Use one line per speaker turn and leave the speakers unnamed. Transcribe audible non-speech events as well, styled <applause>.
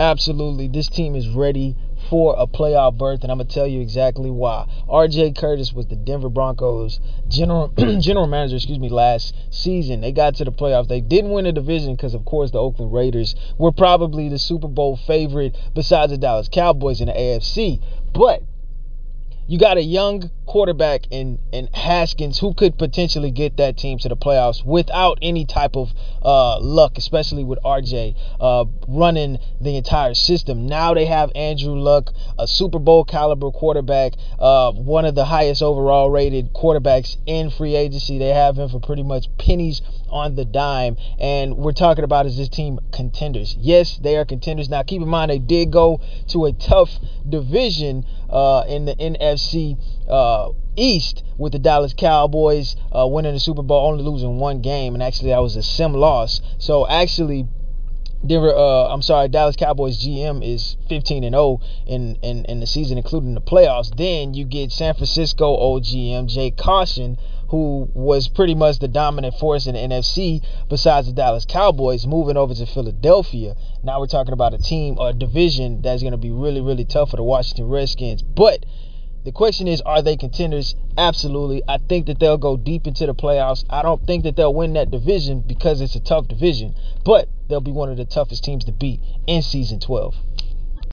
Absolutely. This team is ready for a playoff berth, and I'm gonna tell you exactly why. R.J. Curtis was the Denver Broncos general <clears throat> general manager, excuse me, last season. They got to the playoffs. They didn't win the division because, of course, the Oakland Raiders were probably the Super Bowl favorite besides the Dallas Cowboys in the AFC. But you got a young quarterback in in Haskins who could potentially get that team to the playoffs without any type of uh, luck, especially with RJ uh, running the entire system. Now they have Andrew Luck, a Super Bowl caliber quarterback, uh, one of the highest overall rated quarterbacks in free agency. They have him for pretty much pennies on the dime, and we're talking about is this team contenders? Yes, they are contenders. Now keep in mind they did go to a tough division uh, in the NFC uh, East with the Dallas Cowboys uh, winning the Super Bowl, only losing one game, and actually that was a sim loss. So actually. Denver, uh, I'm sorry, Dallas Cowboys GM is 15 and 0 in, in in the season, including the playoffs. Then you get San Francisco old GM Jay Caution, who was pretty much the dominant force in the NFC besides the Dallas Cowboys, moving over to Philadelphia. Now we're talking about a team or a division that's going to be really, really tough for the Washington Redskins. But the question is, are they contenders? Absolutely. I think that they'll go deep into the playoffs. I don't think that they'll win that division because it's a tough division, but they'll be one of the toughest teams to beat in season 12.